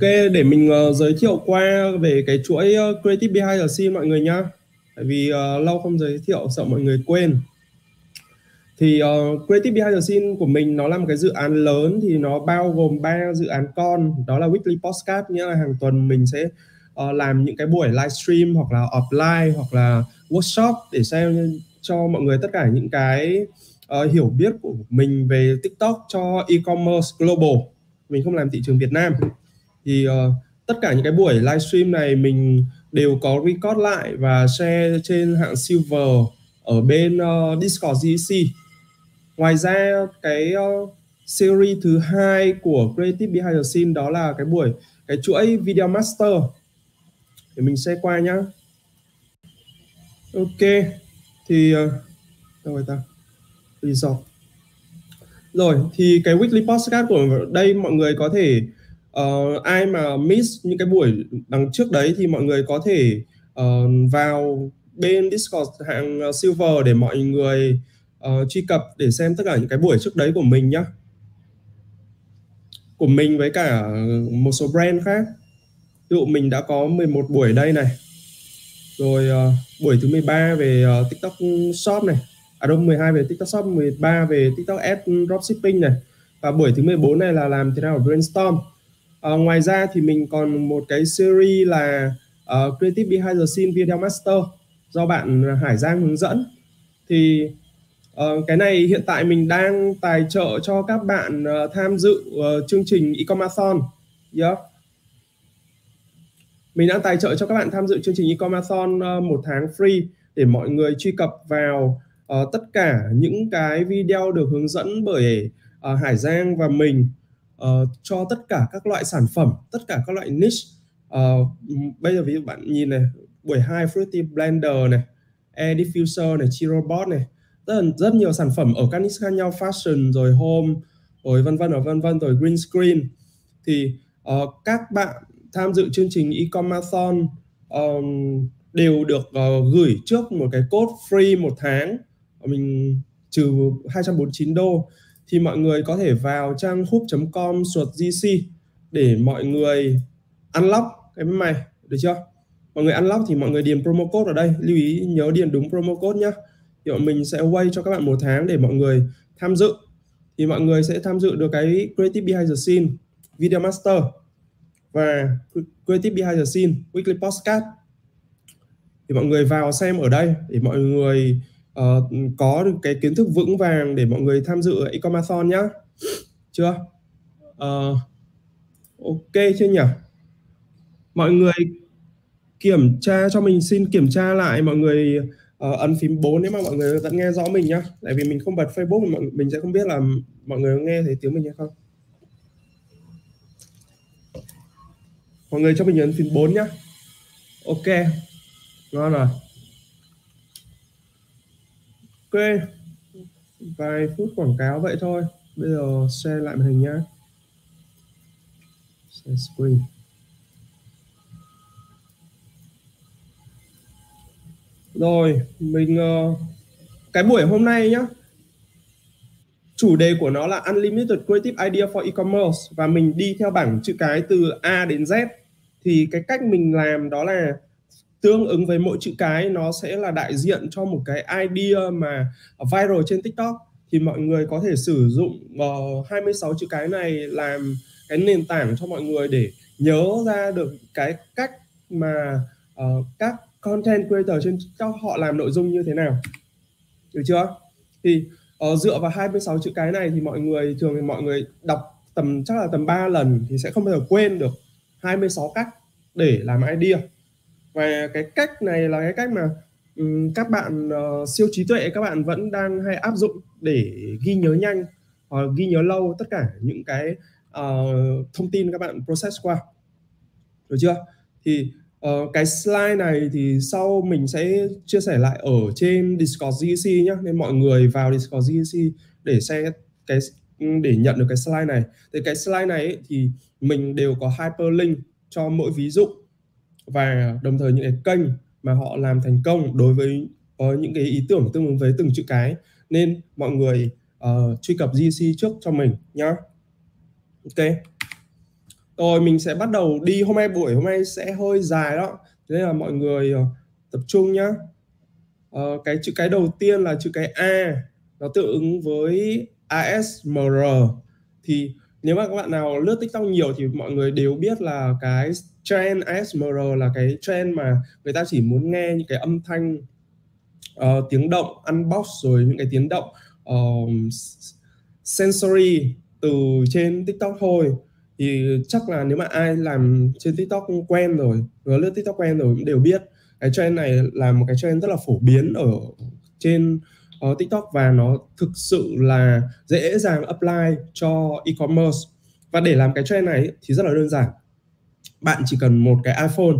Ok, để mình uh, giới thiệu qua về cái chuỗi uh, Creative Behind the Scene mọi người nhá. Tại vì uh, lâu không giới thiệu sợ mọi người quên. Thì uh, Creative Behind the Scene của mình nó là một cái dự án lớn thì nó bao gồm ba dự án con, đó là weekly podcast nghĩa là hàng tuần mình sẽ uh, làm những cái buổi livestream hoặc là offline hoặc là workshop để xem cho mọi người tất cả những cái uh, hiểu biết của mình về TikTok cho e-commerce global. Mình không làm thị trường Việt Nam thì uh, tất cả những cái buổi livestream này mình đều có record lại và share trên hạng silver ở bên uh, Discord GC. Ngoài ra cái uh, series thứ hai của Creative Behind the Scene đó là cái buổi cái chuỗi Video Master để mình sẽ qua nhá. Ok thì uh, đâu rồi ta resort rồi thì cái weekly podcast của đây mọi người có thể uh, ai mà miss những cái buổi đằng trước đấy thì mọi người có thể uh, vào bên Discord hạng ờ, Silver để mọi người uh, truy cập để xem tất cả những cái buổi trước đấy của mình nhá. Của mình với cả một số brand khác. Ví dụ mình đã có 11 buổi đây này. Rồi uh, buổi thứ 13 về uh, TikTok Shop này. À đâu 12 về TikTok Shop 13 về TikTok Ad Dropshipping này. Và buổi thứ 14 này là làm thế nào brainstorm. À, ngoài ra thì mình còn một cái series là uh, Creative Behind the Scene Video Master do bạn Hải Giang hướng dẫn. Thì uh, cái này hiện tại mình đang tài trợ cho các bạn uh, tham dự uh, chương trình Ecomathon. Yeah. Mình đang tài trợ cho các bạn tham dự chương trình Ecomathon uh, một tháng free để mọi người truy cập vào uh, tất cả những cái video được hướng dẫn bởi uh, Hải Giang và mình uh, cho tất cả các loại sản phẩm tất cả các loại niche. Uh, bây giờ ví dụ bạn nhìn này buổi 2 Fruity Blender này Air Diffuser này Chirobot này rất là rất nhiều sản phẩm ở các niche khác nhau fashion rồi home rồi vân vân rồi vân vân rồi green screen. Thì uh, các bạn tham dự chương trình e-commerce um, đều được uh, gửi trước một cái code free một tháng. Mình trừ 249 đô thì mọi người có thể vào trang hoop.com suột gc để mọi người unlock. Cái máy này, được chưa? Mọi người unlock thì mọi người điền promo code ở đây. Lưu ý nhớ điền đúng promo code nhé thì bọn mình sẽ quay cho các bạn một tháng để mọi người tham dự. Thì mọi người sẽ tham dự được cái creative behind the scene video master và creative behind the scene weekly postcard thì mọi người vào xem ở đây để mọi người uh, có được cái kiến thức vững vàng để mọi người tham dự Ecomathon nhá. Chưa? Uh, ok chưa nhỉ? Mọi người kiểm tra cho mình xin kiểm tra lại mọi người uh, ấn phím 4 nếu mà mọi người vẫn nghe rõ mình nhá. Tại vì mình không bật Facebook mình, mình sẽ không biết là mọi người nghe thấy tiếng mình hay không. Mọi người cho mình ấn phím 4 nhá. Ok ngon rồi ok. Vài phút quảng cáo vậy thôi. Bây giờ share lại màn hình nhá. Share screen. Rồi mình uh, cái buổi hôm nay nhá. Chủ đề của nó là unlimited creative idea for e-commerce và mình đi theo bảng chữ cái từ A đến Z. Thì cái cách mình làm đó là tương ứng với mỗi chữ cái nó sẽ là đại diện cho một cái idea mà viral trên TikTok. Thì mọi người có thể sử dụng ờ, uh, 26 chữ cái này làm cái nền tảng cho mọi người để nhớ ra được cái cách mà uh, các content creator trên TikTok họ làm nội dung như thế nào. Được chưa? Thì uh, dựa vào 26 chữ cái này thì mọi người thường thì mọi người đọc tầm chắc là tầm 3 lần thì sẽ không bao giờ quên được 26 cách để làm idea và cái cách này là cái cách mà um, các bạn uh, siêu trí tuệ các bạn vẫn đang hay áp dụng để ghi nhớ nhanh hoặc ghi nhớ lâu tất cả những cái uh, thông tin các bạn process qua. Được chưa? Thì uh, cái slide này thì sau mình sẽ chia sẻ lại ở trên Discord GC nhé nên mọi người vào Discord GC để xem cái để nhận được cái slide này. Thì cái slide này ấy, thì mình đều có hyperlink cho mỗi ví dụ và đồng thời những cái kênh mà họ làm thành công đối với có những cái ý tưởng tương ứng với từng chữ cái nên mọi người uh, truy cập GC trước cho mình nhá. Ok. Rồi mình sẽ bắt đầu đi. Hôm nay buổi hôm nay sẽ hơi dài đó. Thế nên là mọi người uh, tập trung nhá. Uh, cái chữ cái đầu tiên là chữ cái A. Nó tương ứng với ASMR thì nếu mà các bạn nào lướt TikTok nhiều thì mọi người đều biết là cái trend ASMR là cái trend mà người ta chỉ muốn nghe những cái âm thanh uh, tiếng động unbox rồi những cái tiếng động uh, sensory từ trên TikTok thôi. Thì chắc là nếu mà ai làm trên TikTok quen rồi vừa lướt TikTok quen rồi cũng đều biết cái trend này là một cái trend rất là phổ biến ở trên uh, TikTok và nó thực sự là dễ dàng apply cho e-commerce. Và để làm cái trend này thì rất là đơn giản. Bạn chỉ cần một cái iPhone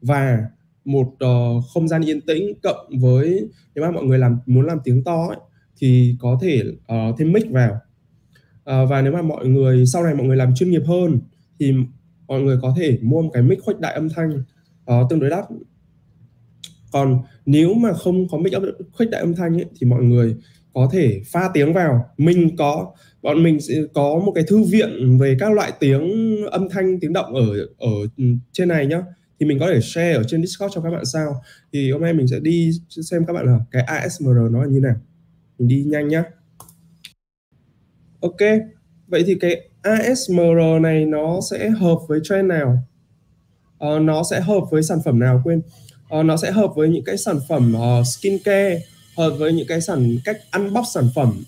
và một uh, không gian yên tĩnh cộng với nếu mà mọi người làm muốn làm tiếng to ấy, thì có thể uh, thêm mic vào. Uh, và nếu mà mọi người sau này mọi người làm chuyên nghiệp hơn thì mọi người có thể mua một cái mic khuếch đại âm thanh uh, tương đối đắt còn nếu mà không có mic khuếch đại âm thanh ấy, thì mọi người có thể pha tiếng vào. Mình có bọn mình sẽ có một cái thư viện về các loại tiếng âm thanh tiếng động ở ở ừ, trên này nhá. Thì mình có thể share ở trên Discord cho các bạn sao. Thì hôm nay mình sẽ đi xem các bạn là cái ASMR nó là như nào. Mình đi nhanh nhá. Ok vậy thì cái ASMR này nó sẽ hợp với trend nào? Uh, nó sẽ hợp với sản phẩm nào quên? Uh, nó sẽ hợp với những cái sản phẩm uh, skincare hợp với những cái sản cách unbox sản phẩm.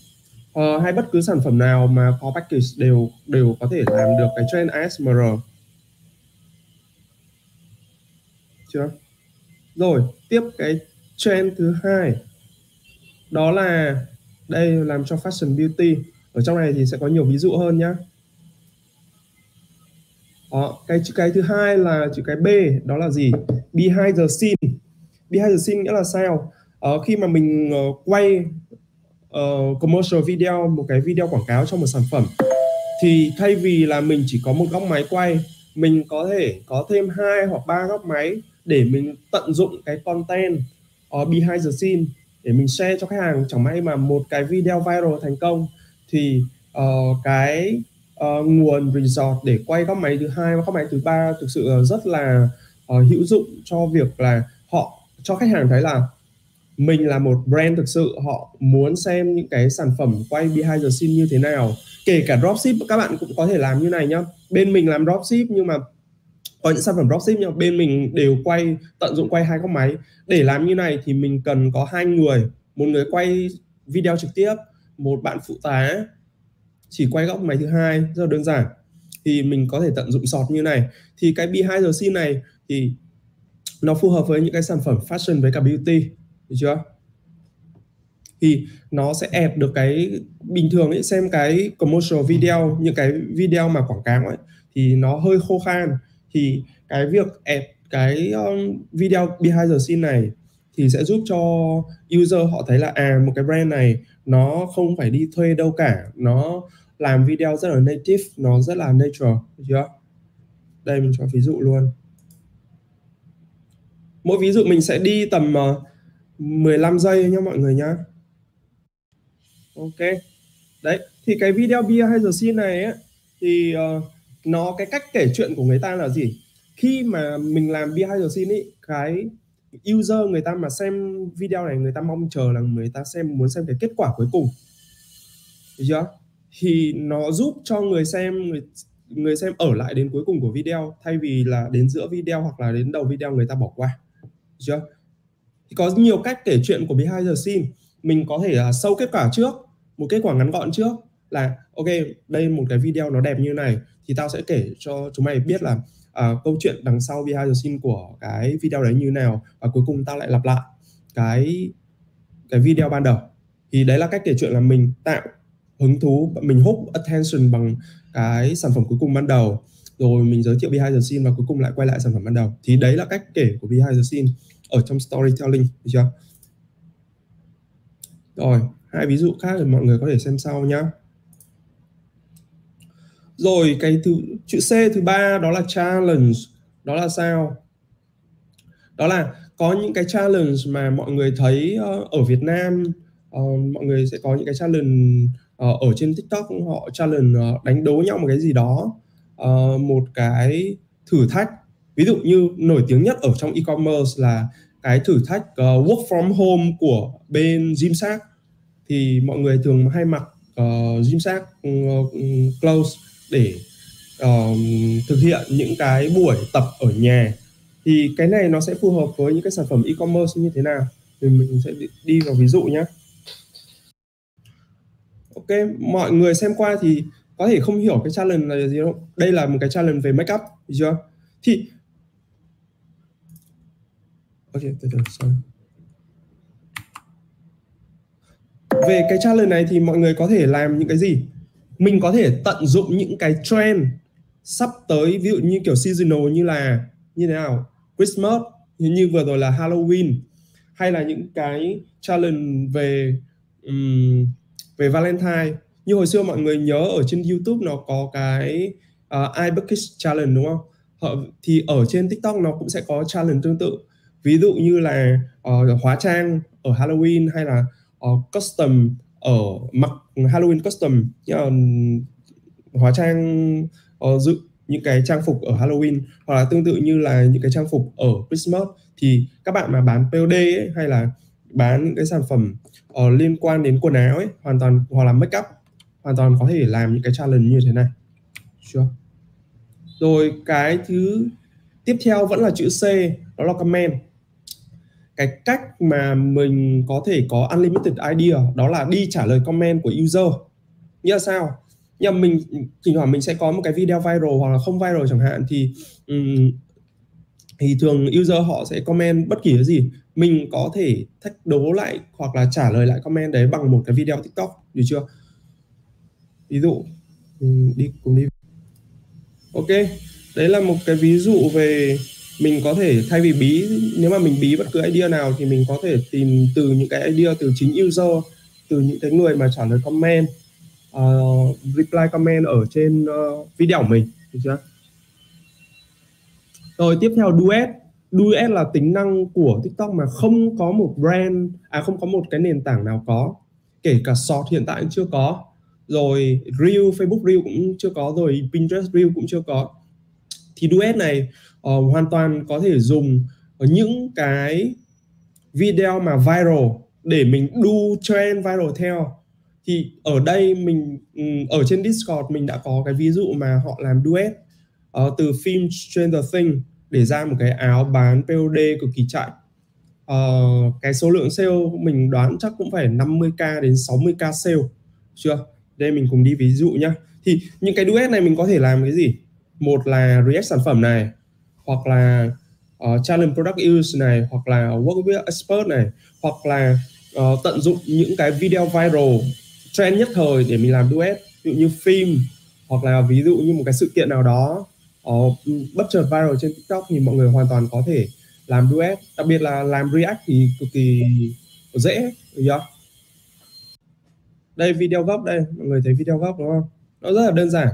Uh, hay bất cứ sản phẩm nào mà có package đều đều có thể làm được cái trend ASMR chưa? Rồi tiếp cái trend thứ hai. Đó là đây làm cho fashion beauty. Ở trong này thì sẽ có nhiều ví dụ hơn nhá đó, cái chữ cái thứ hai là chữ cái B đó là gì? Behind the scene. Behind the scene nghĩa là sao? Ờ, khi mà mình uh, quay uh, commercial video một cái video quảng cáo cho một sản phẩm thì thay vì là mình chỉ có một góc máy quay mình có thể có thêm hai hoặc ba góc máy để mình tận dụng cái content uh, behind the scene để mình share cho khách hàng. Chẳng may mà một cái video viral thành công thì uh, cái uh, nguồn resort để quay góc máy thứ hai và góc máy thứ ba thực sự rất là uh, hữu dụng cho việc là họ cho khách hàng thấy là mình là một brand thực sự họ muốn xem những cái sản phẩm quay behind the scene như thế nào. Kể cả dropship các bạn cũng có thể làm như này nhá. Bên mình làm dropship nhưng mà có những sản phẩm dropship nhưng mà bên mình đều quay tận dụng quay hai góc máy. Để làm như này thì mình cần có hai người. Một người quay video trực tiếp một bạn phụ tá chỉ quay góc máy thứ hai, rất là đơn giản. Thì mình có thể tận dụng sọt như này. Thì cái behind the scene này thì nó phù hợp với những cái sản phẩm fashion với cả beauty, được chưa? Thì nó sẽ ép được cái, bình thường ấy, xem cái commercial video, những cái video mà quảng cáo ấy, thì nó hơi khô khan. Thì cái việc ép cái um, video behind the scene này thì sẽ giúp cho user họ thấy là à một cái brand này nó không phải đi thuê đâu cả. Nó làm video rất là native nó rất là natural được chưa? Đây mình cho ví dụ luôn. Mỗi ví dụ mình sẽ đi tầm ờ, 15 giây nha mọi người nhá. Ok. Đấy thì cái video behind the scene này ấy, thì uh, nó cái cách kể chuyện của người ta là gì? Khi mà mình làm behind the scene ấy cái user người ta mà xem video này người ta mong chờ là người ta xem muốn xem cái kết quả cuối cùng. Được chưa? Thì nó giúp cho người xem người người xem ở lại đến cuối cùng của video thay vì là đến giữa video hoặc là đến đầu video người ta bỏ qua. Được chưa? Thì có nhiều cách kể chuyện của behind the scene. Mình có thể uh, sâu kết quả trước một kết quả ngắn gọn trước là ok đây một cái video nó đẹp như này thì tao sẽ kể cho chúng mày biết là uh, câu chuyện đằng sau behind the scene của cái video đấy như nào và cuối cùng tao lại lặp lại cái cái video ban đầu. Thì đấy là cách kể chuyện là mình tạo hứng thú mình hút attention bằng cái sản phẩm cuối cùng ban đầu. Rồi mình giới thiệu behind the scene và cuối cùng lại quay lại sản phẩm ban đầu. Thì đấy là cách kể của behind the scene ở trong storytelling được chưa? Rồi hai ví dụ khác thì mọi người có thể xem sau nhá. Rồi cái thứ chữ C thứ ba đó là challenge. Đó là sao? Đó là có những cái challenge mà mọi người thấy uh, ở Việt Nam uh, mọi người sẽ có những cái challenge uh, ở trên TikTok họ challenge uh, đánh đố nhau một cái gì đó. Uh, một cái thử thách. Ví dụ như nổi tiếng nhất ở trong e-commerce là cái thử thách uh, work from home của bên Gymshark thì mọi người thường hay mặc uh, Gymshark uh, ừ, ừ, clothes để uh, thực hiện những cái buổi tập ở nhà. Thì cái này nó sẽ phù hợp với những cái sản phẩm e-commerce như thế nào? Thì mình sẽ đi vào ví dụ nhé ok mọi người xem qua thì có thể không hiểu cái challenge là gì đâu. Đây là một cái challenge về make up hiểu chưa? Thì ok từ từ sorry. Về cái challenge này thì mọi người có thể làm những cái gì? Mình có thể tận dụng những cái trend sắp tới ví dụ như kiểu seasonal như là như thế nào? Christmas như vừa rồi là Halloween hay là những cái challenge về um, về Valentine như hồi xưa mọi người nhớ ở trên YouTube nó có cái à, uh, iBucket challenge đúng không? Họ, thì ở trên TikTok nó cũng sẽ có challenge tương tự. Ví dụ như là uh, hóa trang ở Halloween hay là uh, custom ở mặc Halloween custom uh, hóa trang uh, dự những cái trang phục ở Halloween hoặc là tương tự như là những cái trang phục ở Christmas thì các bạn mà bán POD ấy, hay là bán những cái sản phẩm uh, liên quan đến quần áo ấy hoàn toàn hoặc là make up hoàn toàn có thể làm những cái challenge như thế này. Chưa? Rồi cái thứ tiếp theo vẫn là chữ C đó là comment. Cái cách mà mình có thể có unlimited idea đó là đi trả lời comment của user. Như là sao? Như là mình thỉnh thoảng mình sẽ có một cái video viral hoặc là không viral chẳng hạn thì um, thì thường user họ sẽ comment bất kỳ cái gì mình có thể thách đố lại hoặc là trả lời lại comment đấy bằng một cái video tiktok được chưa? Ví dụ mình đi cùng đi. Ok đấy là một cái ví dụ về mình có thể thay vì bí nếu mà mình bí bất cứ idea nào thì mình có thể tìm từ những cái idea từ chính user từ những cái người mà trả lời comment uh, reply comment ở trên uh, video của mình được chưa? Rồi tiếp theo duet duet là tính năng của tiktok mà không có một brand à không có một cái nền tảng nào có. Kể cả short hiện tại cũng chưa có. Rồi reel facebook reel cũng chưa có rồi pinterest reel cũng chưa có. Thì duet này uh, hoàn toàn có thể dùng những cái video mà viral để mình đu trend viral theo. Thì ở đây mình ở trên Discord mình đã có cái ví dụ mà họ làm duet uh, ờ, từ phim Stranger Things để ra một cái áo bán POD cực kỳ chạy. Uh, cái số lượng sale mình đoán chắc cũng phải 50k đến 60k sale chưa? Đây mình cùng đi ví dụ nhá. Thì những cái duet này mình có thể làm cái gì? Một là react sản phẩm này hoặc là uh, challenge product use này hoặc là work with expert này hoặc là uh, tận dụng những cái video viral trend nhất thời để mình làm duet. Ví dụ như phim hoặc là ví dụ như một cái sự kiện nào đó uh, bất chợt viral trên tiktok thì mọi người hoàn toàn có thể làm duet. Đặc biệt là làm react thì cực kỳ dễ được đây video gốc đây. Mọi người thấy video gốc đúng không? Nó rất là đơn giản.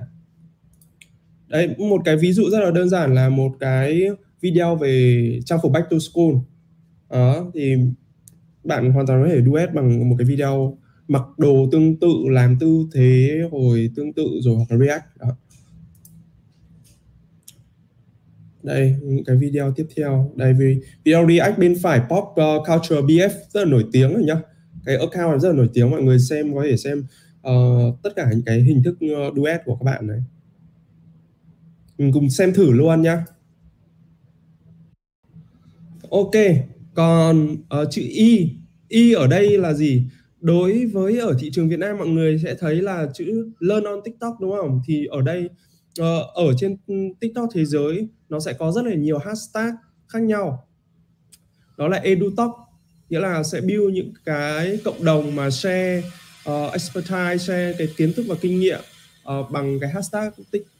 Đấy một cái ví dụ rất là đơn giản là một cái video về trang phục back to school. Đó thì bạn hoàn toàn có thể duet bằng một cái video mặc đồ tương tự làm tư thế hồi tương tự rồi hoặc là react. Đó. Đây những cái video tiếp theo. Đây vì video react bên phải pop uh, culture bf rất là nổi tiếng rồi nhá. Cái account này rất là nổi tiếng mọi người xem có thể xem uh, tất cả những cái hình thức uh, duet của các bạn này. Mình cùng xem thử luôn nhá. Ok còn uh, chữ y y ở đây là gì? Đối với ở thị trường Việt Nam mọi người sẽ thấy là chữ learn on TikTok đúng không? Thì ở đây uh, ở trên ừ, TikTok thế giới nó sẽ có rất là nhiều hashtag khác nhau. Đó là edutalk nghĩa là sẽ build những cái cộng đồng mà share uh, expertise share cái kiến thức và kinh nghiệm uh, bằng cái hashtag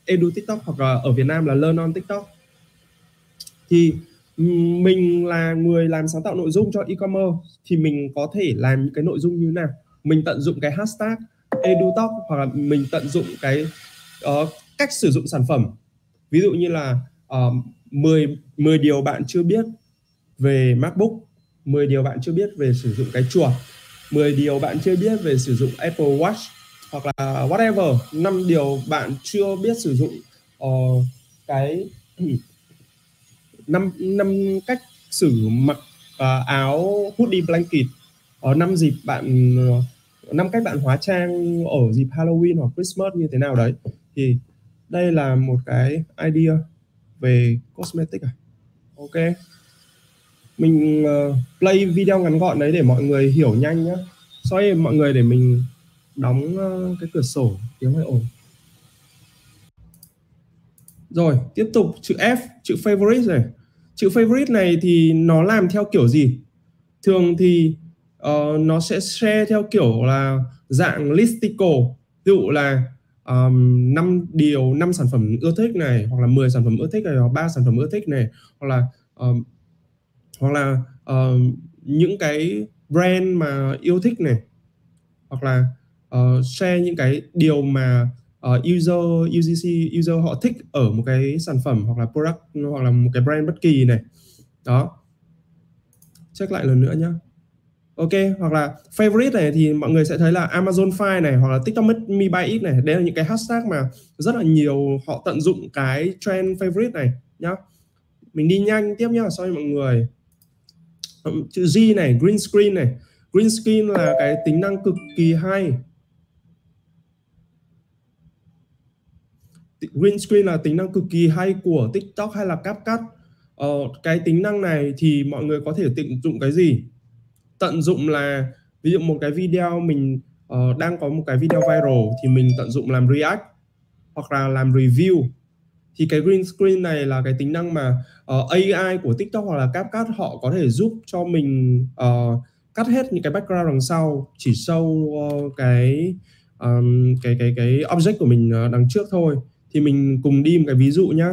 edu tiktok hoặc là ở Việt Nam là learn on tiktok. Thì ừ, mình là người làm sáng tạo nội dung cho e-commerce thì mình có thể làm những cái nội dung như nào? Mình tận dụng cái hashtag edutalk hoặc là mình tận dụng cái uh, cách sử dụng sản phẩm. Ví dụ như là uh, 10 10 điều bạn chưa biết về MacBook 10 điều bạn chưa biết về sử dụng cái chuột 10 điều bạn chưa biết về sử dụng Apple Watch hoặc là whatever 5 điều bạn chưa biết sử dụng uh, cái năm năm cách sử mặc uh, áo hoodie blanket. Ở năm dịp bạn năm cách bạn hóa trang ở dịp Halloween hoặc Christmas như thế nào đấy. Thì đây là một cái idea về cosmetic à? Ok. Mình uh, play video ngắn gọn đấy để mọi người hiểu nhanh nhá. Sorry mọi người để mình đóng uh, cái cửa sổ tiếng hơi ồn. Rồi tiếp tục chữ F chữ favorite này. Chữ favorite này thì nó làm theo kiểu gì? Thường thì uh, nó sẽ share theo kiểu là dạng listicle. Ví dụ là um, 5 điều 5 sản phẩm ưa thích này hoặc là 10 sản phẩm ưa thích này hoặc ba sản phẩm ưa thích này hoặc là um, hoặc là um, những cái brand mà yêu thích này. Hoặc là uh, share những cái điều mà uh, user UGC user họ thích ở một cái sản phẩm hoặc là product hoặc là một cái brand bất kỳ này. Đó. Check lại lần nữa nhé ok hoặc là favorite này thì mọi người sẽ thấy là Amazon File này hoặc là TikTok Me by It này đây là những cái hashtag mà rất là nhiều họ tận dụng cái trend favorite này nhá. Mình đi nhanh tiếp nhá sorry mọi người. Chữ G này green screen này. Green screen là cái tính năng cực kỳ hay. Green screen là tính năng cực kỳ hay của TikTok hay là CapCut. Ờ, cái tính năng này thì mọi người có thể tận dụng cái gì? Tận dụng là ví dụ một cái video mình uh, đang có một cái video viral thì mình tận dụng làm react hoặc là làm review. Thì cái green screen này là cái tính năng mà ờ, uh, AI của TikTok hoặc là CapCut họ có thể giúp cho mình uh, cắt hết những cái background đằng sau chỉ show uh, cái um, cái cái cái object của mình đằng trước thôi. Thì mình cùng đi một cái ví dụ nhá.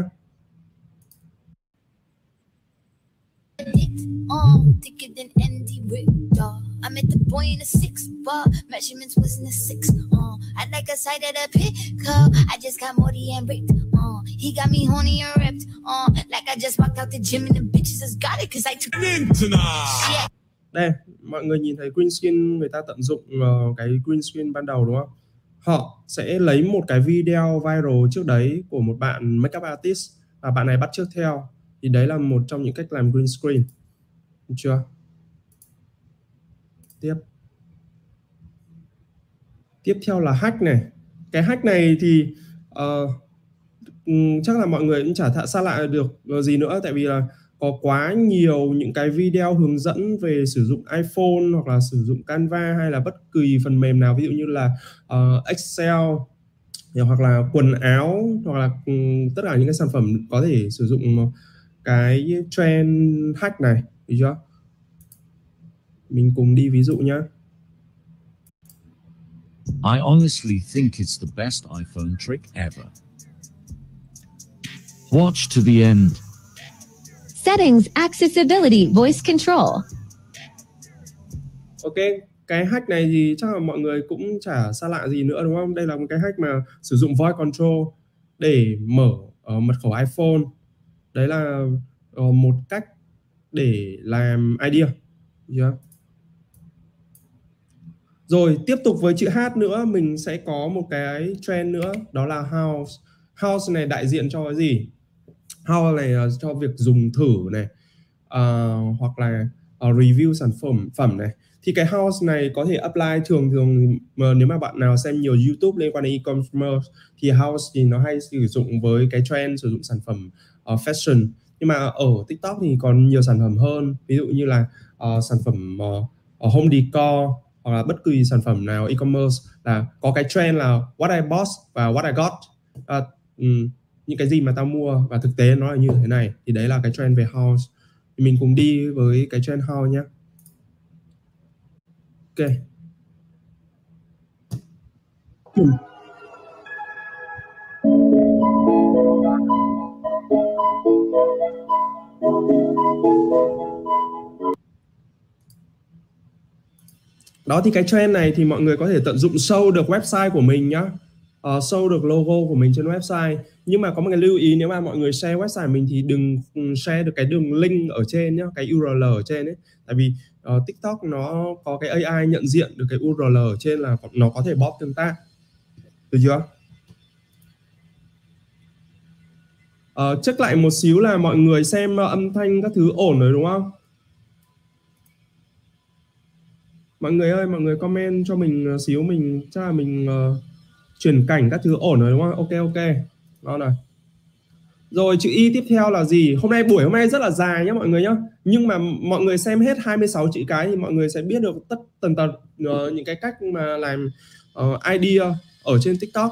Oh, Andy Richter. I met the boy in a six bar, measurements was in a six. Uh, I like a side of the pickup. I just got Morty and ripped. Uh, he got me horny and ripped. Uh, like I just walked out the gym and the bitches just got it cause I took tonight. Yeah. Đây, mọi người nhìn thấy green screen người ta tận dụng uh, cái green screen ban đầu đúng không? Họ sẽ lấy một cái video viral trước đấy của một bạn makeup artist và bạn này bắt trước theo thì đấy là một trong những cách làm green screen được chưa tiếp. Tiếp theo là hack này. Cái hack này thì uh, chắc là mọi người cũng chả thạ xa lạ được ờ, gì nữa. Tại vì là có quá nhiều những cái video hướng dẫn về sử dụng iPhone hoặc là sử dụng Canva hay là bất kỳ phần mềm nào. Ví dụ như là uh, Excel hoặc là quần áo hoặc là um, tất cả những cái sản phẩm có thể sử dụng cái trend hack này. Được chưa? Mình cùng đi ví dụ nhé I honestly think it's the best iPhone trick ever. Watch to the end. Settings, accessibility, voice control. Ok, cái hack này thì chắc là mọi người cũng chả xa lạ gì nữa đúng không? Đây là một cái hack mà sử dụng voice control để mở uh, mật khẩu iPhone. Đấy là uh, một cách để làm idea. Yeah. Rồi tiếp tục với chữ H nữa mình sẽ có một cái trend nữa đó là house. House này đại diện cho cái gì? House này là cho việc dùng thử này uh, hoặc là uh, review sản phẩm phẩm này. Thì cái house này có thể apply thường thường mà ờ, nếu mà bạn nào xem nhiều YouTube liên quan đến e-commerce thì house thì nó hay sử dụng với cái trend sử dụng sản phẩm uh, fashion nhưng mà ở TikTok thì còn nhiều sản phẩm hơn ví dụ như là uh, sản phẩm uh, home decor hoặc là bất kỳ sản phẩm nào e-commerce là có cái trend là what I bought và what I got. À, um, những cái gì mà tao mua và thực tế nó là như thế này thì đấy là cái trend về house. Thì mình cùng đi với cái trend house nhé ok. Đó thì cái trend này thì mọi người có thể tận dụng sâu được website của mình nhá. Ờ, uh, sâu được logo của mình trên website. Nhưng mà có một cái lưu ý nếu mà mọi người share website mình thì đừng ừ, share được cái đường link ở trên nhá cái URL ở trên ấy. Tại vì uh, TikTok nó có cái AI nhận diện được cái URL ở trên là nó có thể bóp tương tác. Được chưa? Uh, check lại một xíu là mọi người xem âm thanh các thứ ổn rồi đúng không? Mọi người ơi mọi người comment cho mình ờ, xíu mình chắc là mình uh, chuyển cảnh các thứ ổn rồi đúng không? Ok ok. Ngon rồi. Rồi chữ y tiếp theo là gì? Hôm nay buổi hôm nay rất là dài nhé mọi người nhé nhưng mà mọi người xem hết 26 chữ cái thì mọi người sẽ biết được tất tần tật uh, những cái cách mà làm uh, idea ở trên tiktok.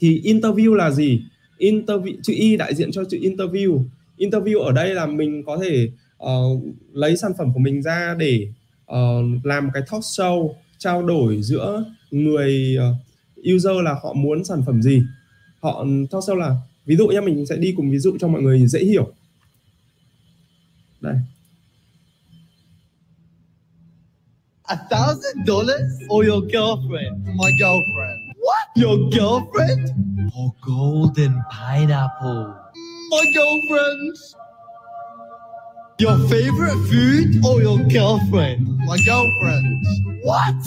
Thì interview là gì? Interview chữ y đại diện cho chữ interview. Interview ở đây là mình có thể uh, lấy sản phẩm của mình ra để uh, làm một cái talk show trao đổi giữa người uh, user là họ muốn sản phẩm gì họ talk show là ví dụ nhé mình sẽ đi cùng ví dụ cho mọi người dễ hiểu đây A thousand dollars or your girlfriend? My girlfriend. What? Your girlfriend? Or golden pineapple. My girlfriend. Your favorite food or your girlfriend? My girlfriend. What?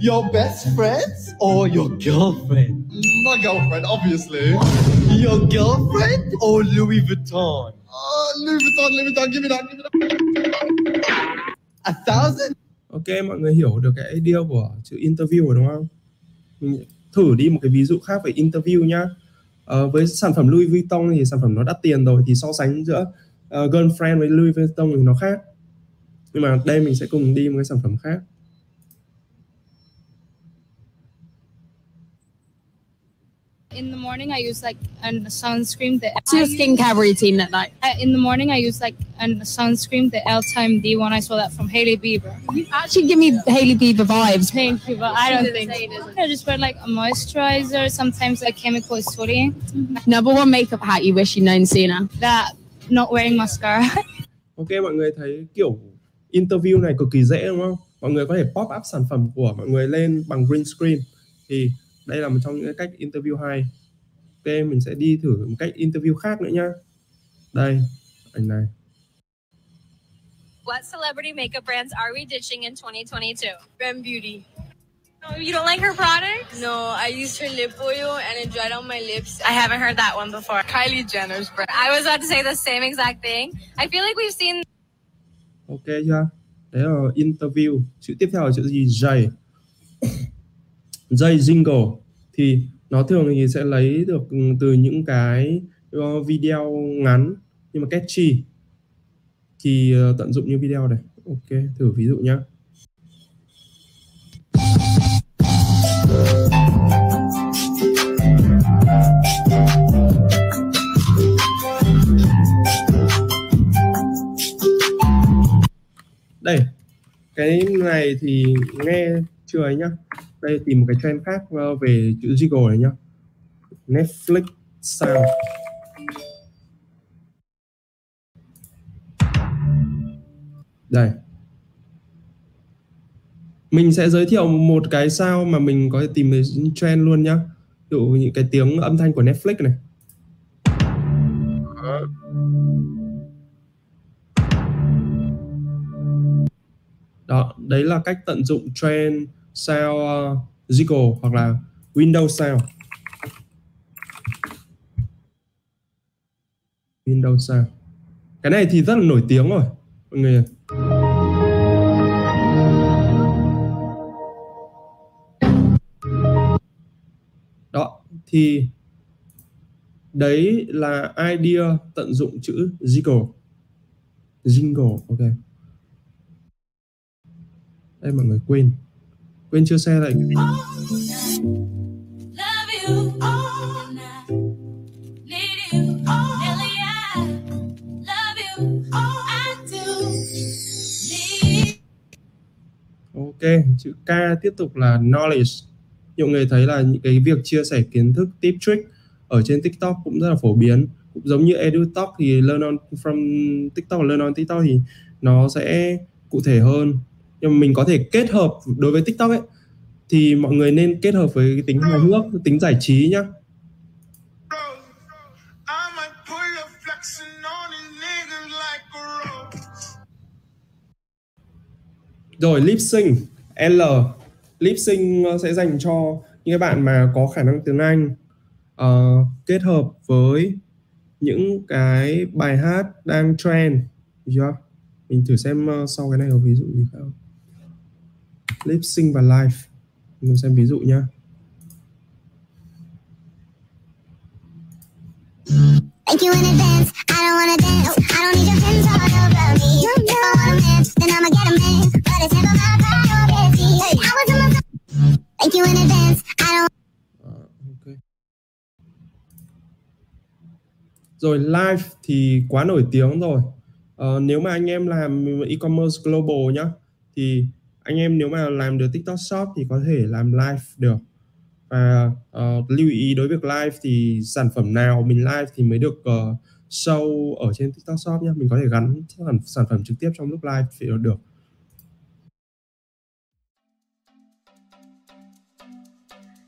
Your best friends or your girlfriend? My girlfriend, obviously. Your girlfriend or Louis Vuitton? Uh, Louis Vuitton, Louis Vuitton, give me that, give me that. A thousand ok mọi người hiểu được cái idea của chữ interview rồi đúng không mình thử đi một cái ví dụ khác về interview nhá uh, với sản phẩm Louis Vuitton thì sản phẩm nó đắt tiền rồi thì so sánh giữa uh, girlfriend với Louis Vuitton thì nó khác nhưng mà đây mình sẽ cùng đi một cái sản phẩm khác in the morning I use like a sunscreen. The What's your skincare routine at night? uh, in the morning I use like a sunscreen, the L Time D one. I saw that from Hailey Bieber. You actually give me Hailey Bieber vibes. Thank you, but I don't think. I just wear like a moisturizer. Sometimes a chemical exfoliant. Number one makeup hack you wish you'd known sooner. That not wearing mascara. ok mọi người thấy kiểu interview này cực kỳ dễ đúng không mọi người có thể pop up sản phẩm của mọi người lên bằng green screen thì đây là một trong những cách interview hay ok mình sẽ đi thử một cách interview khác nữa nhá đây ảnh này What celebrity makeup brands are we ditching in 2022? Fem Beauty. No, you don't like her products? No, I used her lip oil and it dried out my lips. I haven't heard that one before. Kylie Jenner's brand. I was about to say the same exact thing. I feel like we've seen ok chưa đấy là interview chữ tiếp theo là chữ gì J J jingle thì nó thường thì sẽ lấy được từ những cái ờ, video ngắn nhưng mà catchy thì ờ, tận dụng như video này ok thử ví dụ nhá đây, cái này thì nghe chưa ấy nhá? Đây, tìm một cái trend khác ờ, về chữ jiggle này nhá. Netflix sound. Đây mình sẽ giới thiệu một cái sao mà mình có thể tìm thấy trend luôn nhá. Ví dụ những cái tiếng âm thanh của Netflix này. Đó. đó đấy là cách tận dụng trend sound uh, hoặc là Windows sound Windows sound cái này thì rất là nổi tiếng rồi mọi người thì đấy là idea tận dụng chữ jingle jingle, ok. Đây, mọi người quên. Quên chưa xe lại ok, chữ K tiếp tục là knowledge nhiều người thấy là những cái việc chia sẻ kiến thức, tip trick ở trên TikTok cũng rất là phổ biến. Cũng giống như EduTalk thì learn on, from TikTok learn on TikTok thì nó sẽ cụ thể hơn. Nhưng mà mình có thể kết hợp đối với TikTok ấy, thì mọi người nên kết hợp với cái tính hài hước, tính giải trí nhá. Rồi, lip sync, L lip sync sẽ dành cho những cái bạn mà có khả năng tiếng Anh uh, kết hợp với những cái bài hát đang trend được chưa mình thử xem uh, sau cái này có ví dụ gì không lip sync và live mình xem ví dụ nhá Thank you in advance. I don't wanna dance. I don't need your friends all over me. If I want a man, then I'ma get a man. But it's never my priority. Thank you in advance. I don't. Ờ, okay. Rồi live thì quá nổi tiếng rồi. Uh, nếu mà anh em làm e-commerce global nhá, thì anh em nếu mà làm được TikTok Shop thì có thể làm live được và uh, lưu ý đối với việc live thì sản phẩm nào mình live thì mới được uh, show ở trên TikTok Shop nhé mình có thể gắn sản, sản phẩm trực tiếp trong lúc live thì được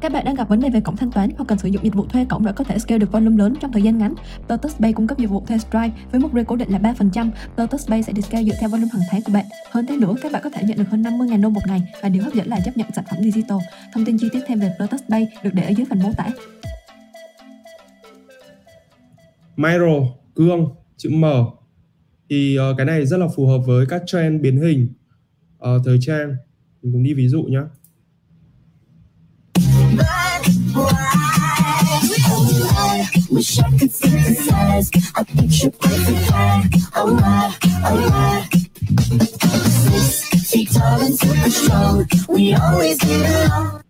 Các bạn đang gặp vấn đề về cổng thanh toán hoặc cần sử dụng dịch vụ thuê cổng để có thể scale được volume lớn trong thời gian ngắn. Lotus Pay cung cấp dịch vụ thuê Stripe với mức rate cố định là 3%. Lotus Pay sẽ discount scale dựa theo volume hàng tháng của bạn. Hơn thế nữa, các bạn có thể nhận được hơn 50.000 đô một ngày và điều hấp dẫn là chấp nhận sản phẩm digital. Thông tin chi tiết thêm về Lotus Pay được để ở dưới phần mô tả. Miro, cương, chữ M thì uh, cái này rất là phù hợp với các trend biến hình uh, thời trang. Mình cũng đi ví dụ nhé. Wish I could synthesize a picture perfect black. oh my, oh my. Six feet tall and super strong, we always get along.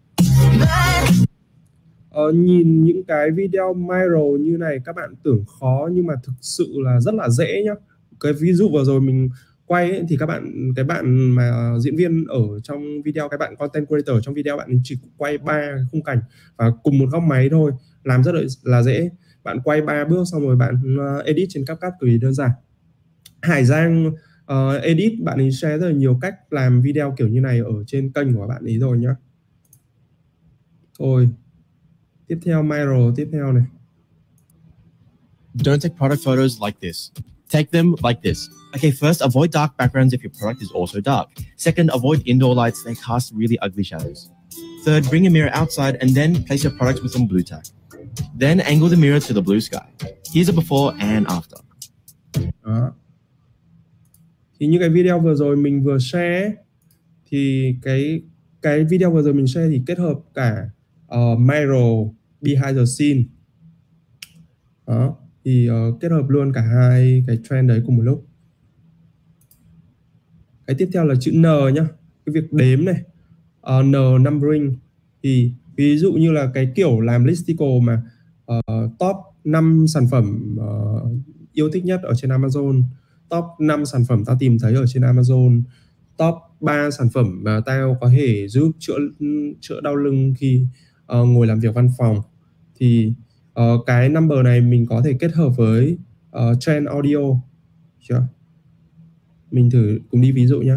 Ờ, nhìn những cái video viral như này các bạn tưởng khó nhưng mà thực sự là rất là dễ nhá cái ví dụ vừa rồi mình quay ấy, thì các bạn cái bạn mà diễn viên ở trong video cái bạn content creator trong video bạn chỉ quay ba khung cảnh và cùng một góc máy thôi làm rất là, là dễ bạn quay ba bước xong rồi bạn ờ, edit trên CapCut cực kỳ đơn giản Hải Giang uh, edit bạn ấy share rất là nhiều cách làm video kiểu như này ở trên kênh của bạn ấy rồi nhá Thôi, tiếp theo Myro tiếp theo này Don't take product photos like this. Take them like this. Okay, first, avoid dark backgrounds if your product is also dark. Second, avoid indoor lights, they cast really ugly shadows. Third, bring a mirror outside and then place your product with some blue tack. Then angle the mirror to the blue sky. Here's a before and after. Đó. Thì như cái video vừa rồi mình vừa share thì cái cái video vừa rồi mình share thì kết hợp cả ờ, uh, Miro behind the scene. Đó, thì uh, kết hợp luôn cả hai cái trend đấy cùng một lúc. Cái tiếp theo là chữ N nhá. Cái việc đếm này. Uh, N numbering thì ví dụ như là cái kiểu làm listicle mà uh, top 5 sản phẩm uh, yêu thích nhất ở trên Amazon top 5 sản phẩm tao tìm thấy ở trên Amazon top 3 sản phẩm mà tao có thể giúp chữa chữa đau lưng khi uh, ngồi làm việc văn phòng. Thì uh, cái number này mình có thể kết hợp với uh, trend audio. Chưa? Mình thử cùng đi ví dụ nhé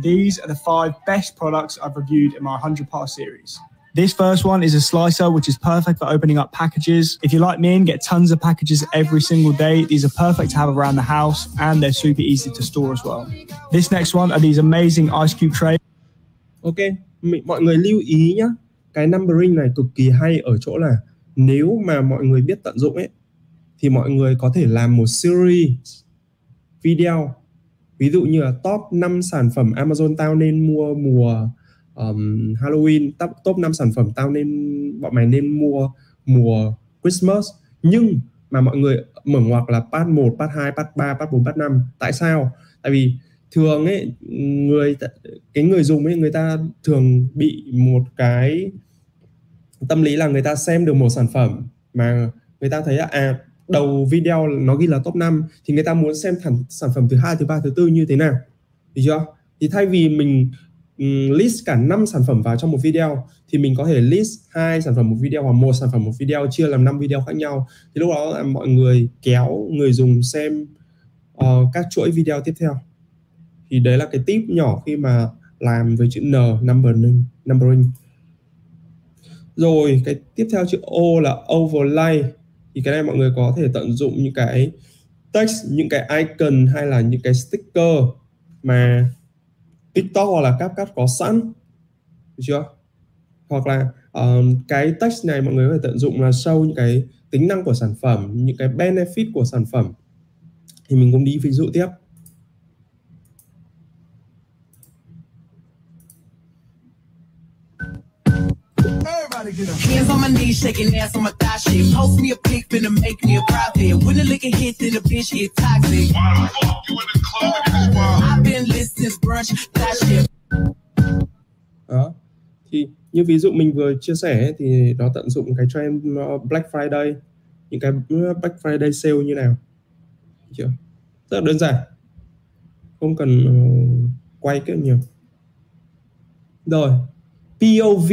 These are the five best products I've reviewed in my 100 part series. This first one is a slicer, which is perfect for opening up packages. If you're like me and get tons of packages every single day, these are perfect to have around the house and they're super easy to store as well. This next one are these amazing ice cube trays. Ok, mọi người lưu ý nhé. Cái numbering này cực kỳ hay ở chỗ là nếu mà mọi người biết tận dụng ấy thì mọi người có thể làm một series video ví dụ như là top 5 sản phẩm Amazon tao nên mua mùa um, Halloween top, top 5 sản phẩm tao nên bọn mày nên mua mùa Christmas. Nhưng mà mọi người mở ngoặc là part 1, part 2, part 3, part 4, part 5 tại sao? Tại vì thường ấy người cái người dùng ấy người ta thường bị một cái tâm lý là người ta xem được một sản phẩm mà người ta thấy là à đầu video nó ghi là top 5 thì người ta muốn xem thẳng sản phẩm thứ hai thứ ba thứ tư như thế nào. Thì chưa? Thì thay vì mình list cả 5 sản phẩm vào trong một video thì mình có thể list hai sản phẩm một video hoặc một sản phẩm một video chia làm 5 video khác nhau. Thì lúc đó là mọi người kéo người dùng xem uh, các chuỗi video tiếp theo. Thì đấy là cái tip nhỏ khi mà làm với chữ N numbering numbering. Rồi cái tiếp theo chữ O là overlay thì cái này mọi người có thể tận dụng những cái text những cái icon hay là những cái sticker mà TikTok hoặc là CapCut có sẵn. Được chưa? Hoặc là um, cái text này mọi người có thể tận dụng là sâu những cái tính năng của sản phẩm những cái benefit của sản phẩm. Thì mình cũng đi ví dụ tiếp. Hands on my knees, shaking ass on my thigh shape. Post me a pic, finna make me a profit. When the liquor hit, then the bitch get toxic. I've been lit since brunch, that shit. đó. Thì như ví dụ mình vừa chia sẻ thì nó tận dụng cái trend Black Friday. Những cái Black Friday sale như nào. Chưa? Rất là đơn giản. Không cần uh, quay cái nhiều. Rồi. POV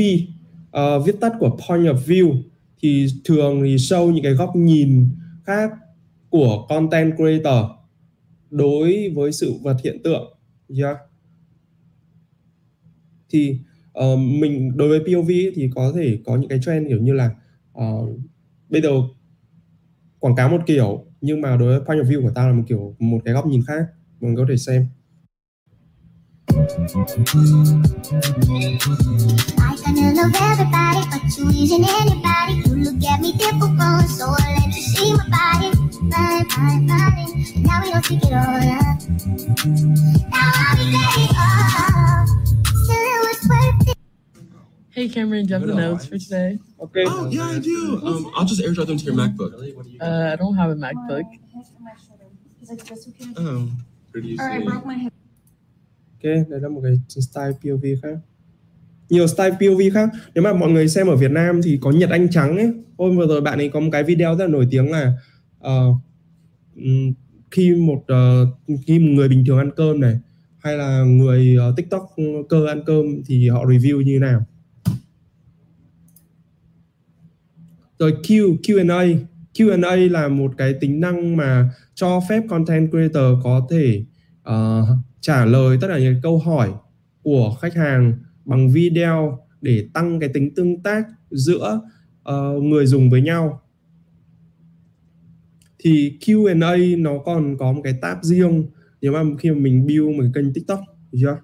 uh, viết tắt của point of view thì thường thì show những cái góc nhìn khác của content creator đối với sự vật hiện tượng yeah. thì uh, mình đối với POV thì có thể có những cái trend kiểu như là uh, bây giờ quảng cáo một kiểu nhưng mà đối với point of view của tao là một kiểu một cái góc nhìn khác mình có thể xem I kinda love everybody, but you isn't anybody. You look at me difficult, so I let you see my body. And now we don't speak it all up. Now I'll be getting off. Still it was worth it. Hey Cameron, do you have the notes for today? Okay. Oh yeah, I do. Um, I'll just airdrop them to your MacBook. Uh, I don't have a MacBook. Oh, pretty you say? Ok, đây là một cái style POV khác. Nhiều style POV khác. Nếu mà mọi người xem ở Việt Nam thì có Nhật Anh Trắng ấy. Hôm vừa rồi bạn ấy có một cái video rất là nổi tiếng là uh, khi một uh, khi một người bình thường ăn cơm này hay là người uh, TikTok ừ, cơ ăn cơm thì họ review như thế nào. Rồi Q, Q&A. Q&A là một cái tính năng mà cho phép content creator có thể uh, trả lời tất cả những câu hỏi của khách hàng bằng video để tăng cái tính tương tác giữa uh, người dùng với nhau. Thì Q&A nó còn có một cái tab riêng nếu mà khi mà mình build một cái kênh TikTok được chưa?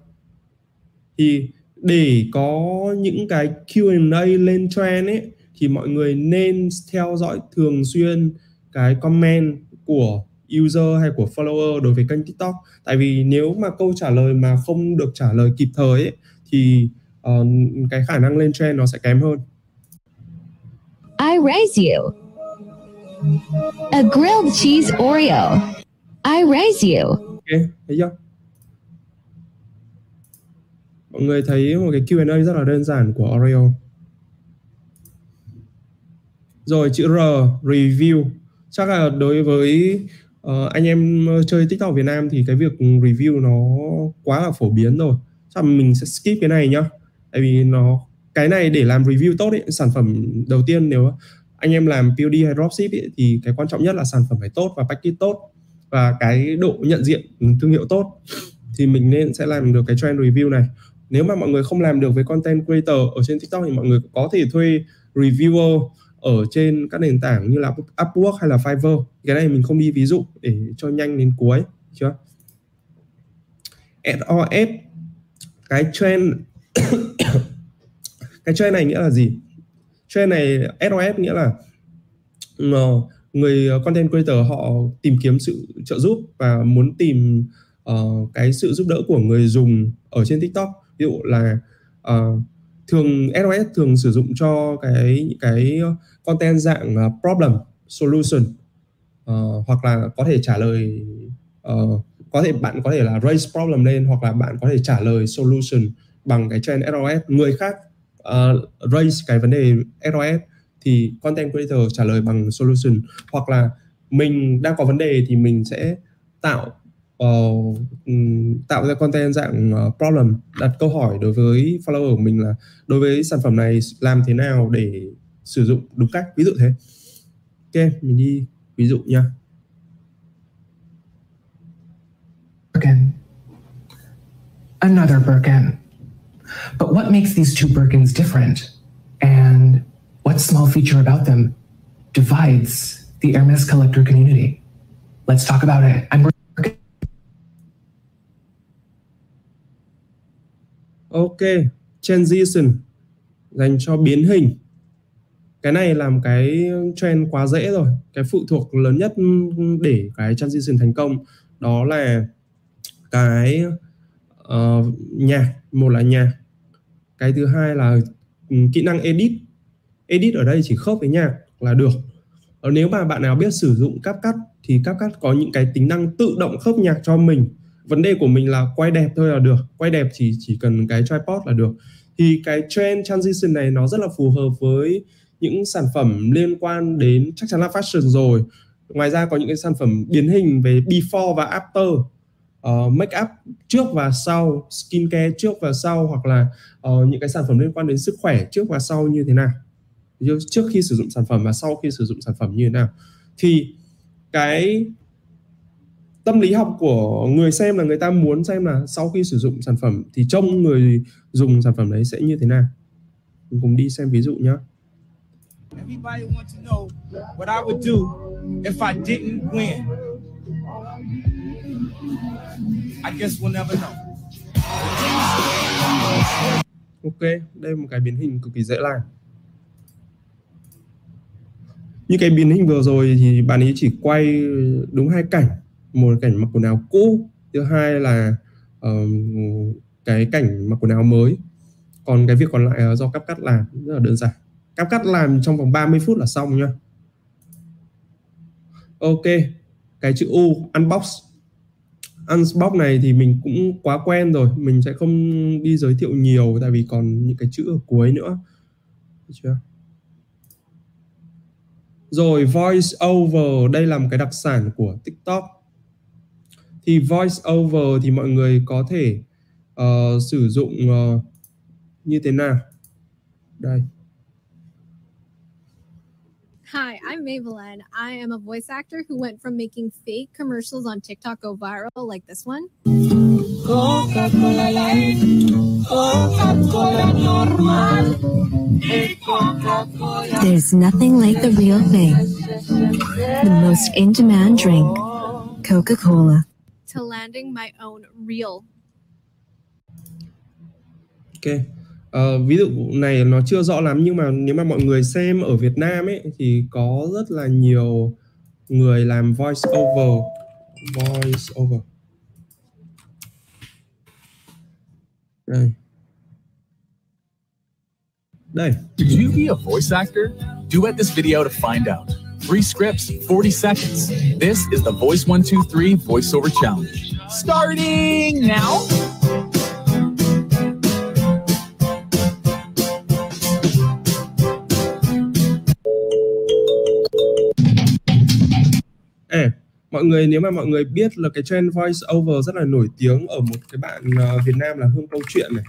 Thì để có những cái Q&A lên trend ấy thì mọi người nên theo dõi thường xuyên cái comment của user hay của follower đối với kênh TikTok tại vì nếu mà câu trả lời mà không được trả lời kịp thời ấy, thì uh, cái khả năng lên trend nó sẽ kém hơn I raise you. A grilled cheese Oreo. I raise you. ok thấy chưa mọi người thấy một cái Q&A rất là đơn giản của Oreo rồi chữ R review chắc là đối với uh, anh em ờ, chơi TikTok Việt Nam thì cái việc review nó quá là phổ biến rồi. Chắc mình sẽ skip cái này nhá. Tại vì nó cái này để làm review tốt ấy, sản phẩm đầu tiên nếu anh em làm POD hay dropship ấy, thì cái quan trọng nhất là sản phẩm phải tốt và package tốt và cái độ nhận diện ừ, thương hiệu tốt thì mình nên sẽ làm được cái trend review này. Nếu mà mọi người không làm được với content creator ở trên TikTok thì mọi người có thể thuê reviewer ở trên các nền tảng như là Upwork hay là Fiverr. Cái này mình không đi ví dụ để cho nhanh đến cuối chưa? SOS cái trend cái trend này nghĩa là gì? Trend này SOS nghĩa là ờ, người ờ, content creator họ tìm kiếm sự trợ giúp và muốn tìm uh, cái sự giúp đỡ của người dùng ở trên TikTok. Ví dụ là uh, thường SOS thường sử dụng cho cái cái content dạng uh, problem solution uh, hoặc là có thể trả lời uh, có thể bạn có thể là raise problem lên hoặc là bạn có thể trả lời solution bằng cái trend ROS người khác uh, raise cái vấn đề ROS thì content creator trả lời bằng solution. Hoặc là mình đang có vấn đề thì mình sẽ tạo uh, tạo ra content dạng uh, problem. Đặt câu hỏi đối với follower của mình là đối với sản phẩm này làm thế nào để sử dụng đúng cách ví dụ thế ok mình đi ví dụ nha Birkin. Another Birkin. But what makes these two Birkins different? And what small feature about them divides the Hermes collector community? Let's talk about it. I'm Birkin. Ok, transition dành cho biến hình. Cái này làm cái trend quá dễ rồi. Cái phụ thuộc lớn nhất để cái transition thành công đó là cái uh, nhạc, một là nhạc. Cái thứ hai là ừ, kỹ năng edit. Edit ở đây chỉ khớp với nhạc là được. Ờ, nếu mà bạn nào biết sử dụng CapCut thì CapCut có những cái tính năng tự động khớp nhạc cho mình vấn đề của mình là quay đẹp thôi là được quay đẹp chỉ chỉ cần cái tripod là được thì cái trend transition này nó rất là phù hợp với những sản phẩm liên quan đến chắc chắn là fashion rồi. Ngoài ra có những cái sản phẩm biến hình về before và after uh, make up trước và sau skincare trước và sau hoặc là uh, những cái sản phẩm liên quan đến sức khỏe trước và sau như thế nào. Trước khi sử dụng sản phẩm và sau khi sử dụng sản phẩm như thế nào. Thì cái tâm lý học của người xem là người ta muốn xem là sau khi sử dụng sản phẩm thì trông người dùng sản phẩm đấy sẽ như thế nào. Mình cùng đi xem ví dụ nhé Everybody wants to know what I would do if I didn't win. I guess we'll never know. Ok, đây là một cái biến hình cực kỳ dễ làm. Như cái biến hình vừa rồi thì bạn ấy chỉ quay đúng hai cảnh một cảnh mặc quần áo cũ thứ hai là uh, cái cảnh mặc quần áo mới còn cái việc còn lại là do cắp cắt làm rất là đơn giản cáp cắt làm trong vòng 30 phút là xong nhá. Ok cái chữ U unbox. Unbox này thì mình cũng quá quen rồi mình sẽ không đi giới thiệu nhiều tại vì còn những cái chữ ở cuối nữa. Được chưa? Rồi voice over đây là một cái đặc sản của TikTok. Thì voice over thì mọi người có thể uh, sử dụng uh, như thế nào? Đây. I'm Maybelline. I am a voice actor who went from making fake commercials on TikTok go viral like this one. Coca-Cola Light, Coca-Cola normal, Coca-Cola. There's nothing like the real thing. The most in demand drink Coca Cola. to landing my own real ok Uh, ví dụ này nó chưa rõ lắm nhưng mà nếu mà mọi người xem ở Việt Nam ấy thì có rất là nhiều người làm voice over voice over đây đây Should you be a voice actor? Duet this video to find out. Three scripts, 40 seconds. This is the Voice 123 Voiceover Challenge. Starting now. Mọi người nếu mà mọi người biết là cái trend voice over rất là nổi tiếng ở một cái bạn ờ, Việt Nam là Hương Câu Chuyện này.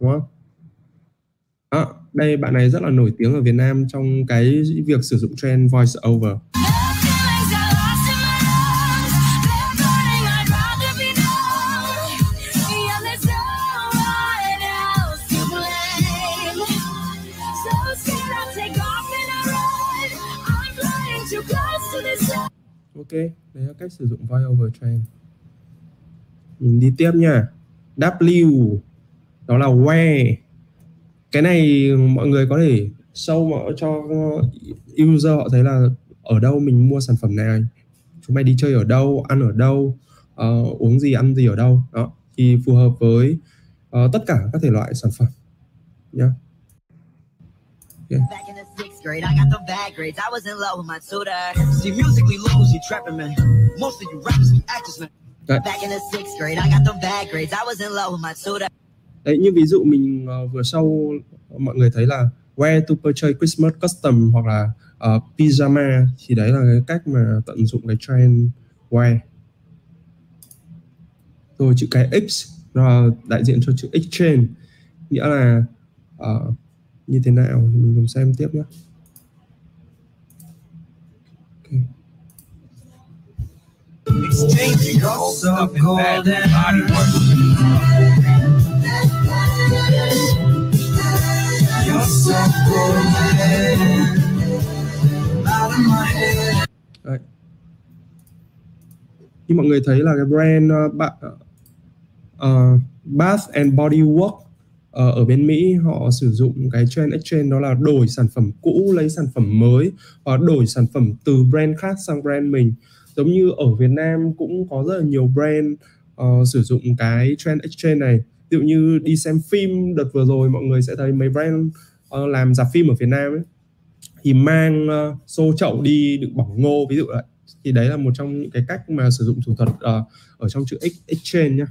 Đúng không? Đó, đây bạn này rất là nổi tiếng ở Việt Nam trong cái việc sử dụng trend voice over. Đấy là cách sử dụng voice over trend. Mình đi tiếp nha. W đó là where. Cái này mọi người có thể show mà cho user họ thấy là ở đâu mình mua sản phẩm này, chúng mày đi chơi ở đâu, ăn ở đâu, uh, uống gì, ăn gì ở đâu. Đó, thì phù hợp với uh, tất cả các thể loại sản phẩm. nhá Back in grade, I got the bad grades. I was in love with my tutor. See, musically lows, you trapping, man. Most of you rappers be actors, man. Đấy. Back in the sixth grade, I got the bad grades. I was in love with my tutor. Đấy, như ví dụ mình ờ, vừa sau mọi người thấy là where to purchase Christmas custom hoặc là uh, pyjama thì đấy là cái cách mà tận dụng cái trend where rồi chữ cái X nó đại diện cho chữ exchange nghĩa là ờ, như thế nào thì mình cùng xem tiếp nhé Exchanging body You're so golden Out of my head. Đấy. Như mọi người thấy là cái brand uh, ba, uh, Bath and Body Works ờ, ở bên Mỹ họ sử dụng cái trend exchange đó là đổi sản phẩm cũ lấy sản phẩm mới hoặc đổi sản phẩm từ brand khác sang brand mình giống như ở Việt Nam cũng có rất là nhiều brand uh, sử dụng cái trend exchange này. Ví dụ như đi xem phim đợt vừa rồi mọi người sẽ thấy mấy brand uh, làm giả phim ở Việt Nam ấy. Thì mang uh, xô chậu đi đựng bỏng ngô ví dụ vậy. Thì đấy là một trong những cái cách mà sử dụng thủ thuật uh, ở trong chữ ex- exchange nhá.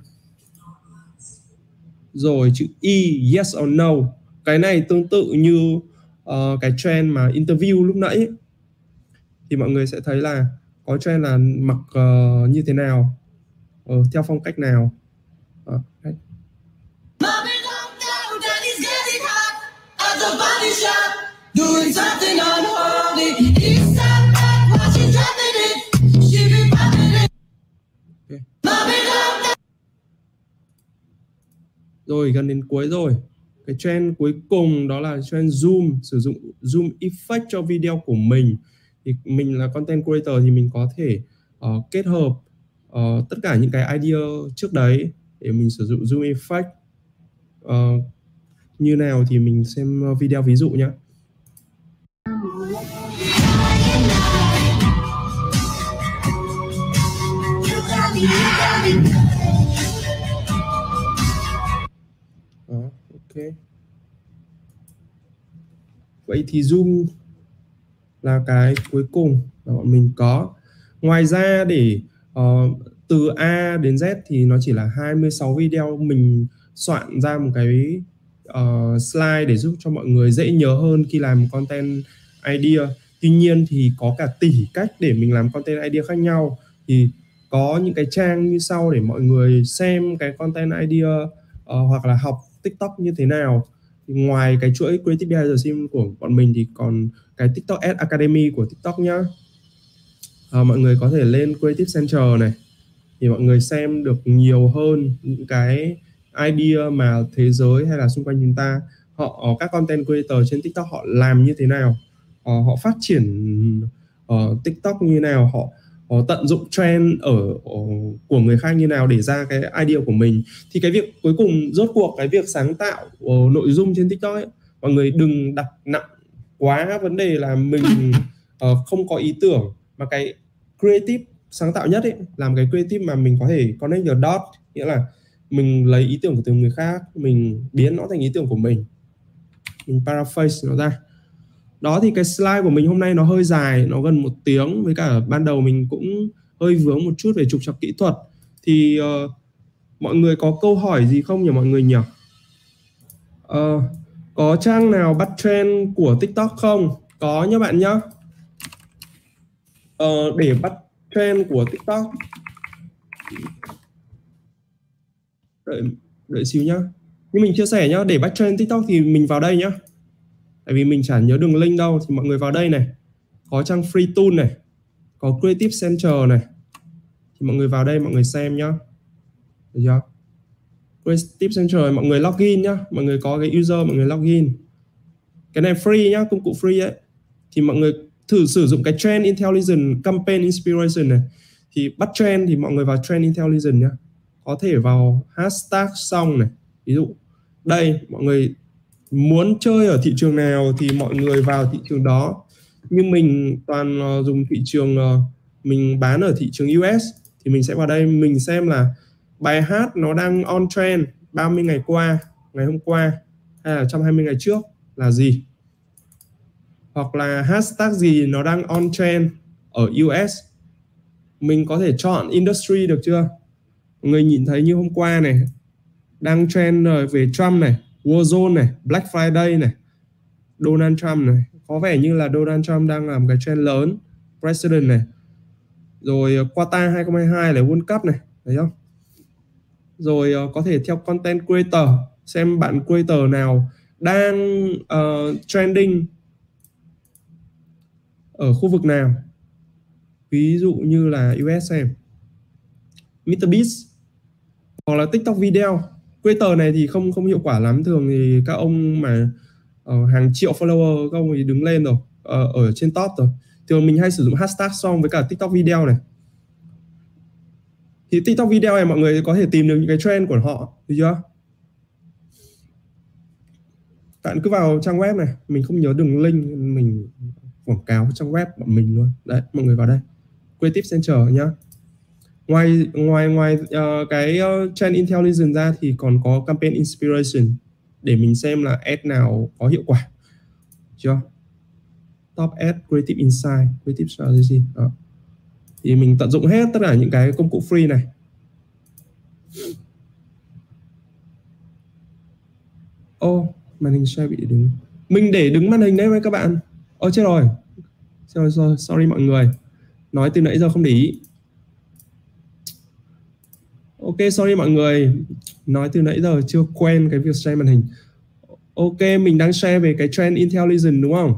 Rồi chữ E yes or no. Cái này tương tự như uh, cái trend mà interview lúc nãy ấy. thì mọi người sẽ thấy là có trend là mặc ờ, như thế nào ờ, theo phong cách nào Ờ, đấy. Doing something unholy. Watching, dropping it. She be popping it. Rồi gần đến cuối rồi cái trend cuối cùng đó là trend zoom sử dụng zoom effect cho video của mình thì mình là content creator thì mình có thể uh, kết hợp uh, tất cả những cái idea trước đấy để mình sử dụng zoom effect. Uh, như nào thì mình xem video ví dụ nhé Đó, ok. Vậy thì zoom là cái cuối cùng mà bọn mình có. Ngoài ra để uh, từ A đến Z thì nó chỉ là 26 video. Mình soạn ra một cái uh, slide để giúp cho mọi người dễ nhớ hơn khi làm content idea. Tuy nhiên thì có cả tỷ cách để mình làm content idea khác nhau. Thì có những cái trang như sau để mọi người xem cái content idea uh, hoặc là học TikTok như thế nào. Thì ngoài cái chuỗi Creative Behind the Scene của bọn mình thì còn cái TikTok Ad Academy của TikTok nhá. À, mọi người có thể lên Creative Center này thì mọi người xem được nhiều hơn những cái idea mà thế giới hay là xung quanh chúng ta họ các content creator trên TikTok họ làm như thế nào họ, họ phát triển uh, TikTok như nào họ họ tận dụng trend ở, ở của người khác như nào để ra cái idea của mình. Thì cái việc cuối cùng rốt cuộc cái việc sáng tạo uh, nội dung trên TikTok ấy, mọi người đừng đặt nặng quá vấn đề là mình ờ, không có ý tưởng mà cái creative sáng tạo nhất ấy làm cái creative mà mình có thể connect the dot nghĩa là mình lấy ý tưởng của từ người khác mình biến nó thành ý tưởng của mình. Mình paraphrase nó ra. Đó thì cái slide của mình hôm nay nó hơi dài nó gần một tiếng với cả ban đầu mình cũng hơi vướng một chút về trục trặc kỹ thuật. Thì ờ, mọi người có câu hỏi gì không nhỉ mọi người nhỉ? Ờ, có trang nào bắt trend của TikTok không? Có nhá bạn nhá. Ờ, để bắt trend của TikTok. Đợi đợi xíu nhá. Nhưng mình chia sẻ nhá để bắt trend TikTok thì mình vào đây nhá. Tại vì mình chả nhớ đường link đâu thì mọi người vào đây này. Có trang free tool này. Có creative center này. Thì mọi người vào đây mọi người xem nhá. Được chưa? Creative center mọi người login nhá. Mọi người có cái user, mọi người login. Cái này free nhá, công cụ free ấy. Thì mọi người thử sử dụng cái trend intelligence, campaign inspiration này. Thì bắt trend thì mọi người vào trend intelligence nhá. Có thể vào hashtag xong này. Ví dụ, đây, mọi người muốn chơi ở thị trường nào thì mọi người vào thị trường đó. Như mình toàn ờ, dùng thị trường ờ, mình bán ở thị trường US thì mình sẽ vào đây, mình xem là bài hát nó đang on trend 30 ngày qua, ngày hôm qua, hay là 120 ngày trước là gì? Hoặc là hashtag gì nó đang on trend ở US mình có thể chọn industry được chưa? Người nhìn thấy như hôm qua này, đang trend rồi về Trump này Warzone này, Black Friday này, Donald Trump này. Có vẻ như là Donald Trump đang làm cái trend lớn, President này. Rồi ờ, Qatar 2022 là World Cup này, thấy không? Rồi uh, có thể theo content creator xem bạn creator nào đang uh, trending ở khu vực nào. Ví dụ như là US em MrBeast hoặc là TikTok video. Creator này thì không không hiệu quả lắm. Thường thì các ông mà uh, hàng triệu follower các ông ấy đứng lên rồi uh, ở trên top rồi. Thường mình hay sử dụng hashtag song với cả TikTok video này thì TikTok video này mọi người có thể tìm được những cái trend của họ được chưa? Bạn cứ vào trang web này mình không nhớ đường link mình quảng cáo trang web bọn mình luôn. Đấy mọi người vào đây. Creative Center nhá. Ngoài ngoài ngoài uh, cái uh, trend intelligence ra thì còn có campaign inspiration để mình xem là ad nào có hiệu quả. Chưa? Top ad creative insight creative strategy đó thì mình tận dụng hết tất cả những cái công cụ free này. Ô oh, màn hình share bị đứng. Mình để đứng màn hình đấy với các bạn. Ô oh, chết rồi. Sorry, sorry, sorry mọi người. Nói từ nãy giờ không để ý. Ok sorry mọi người. Nói từ nãy giờ chưa quen cái việc share màn hình. Ok mình đang share về cái trend intelligence đúng không?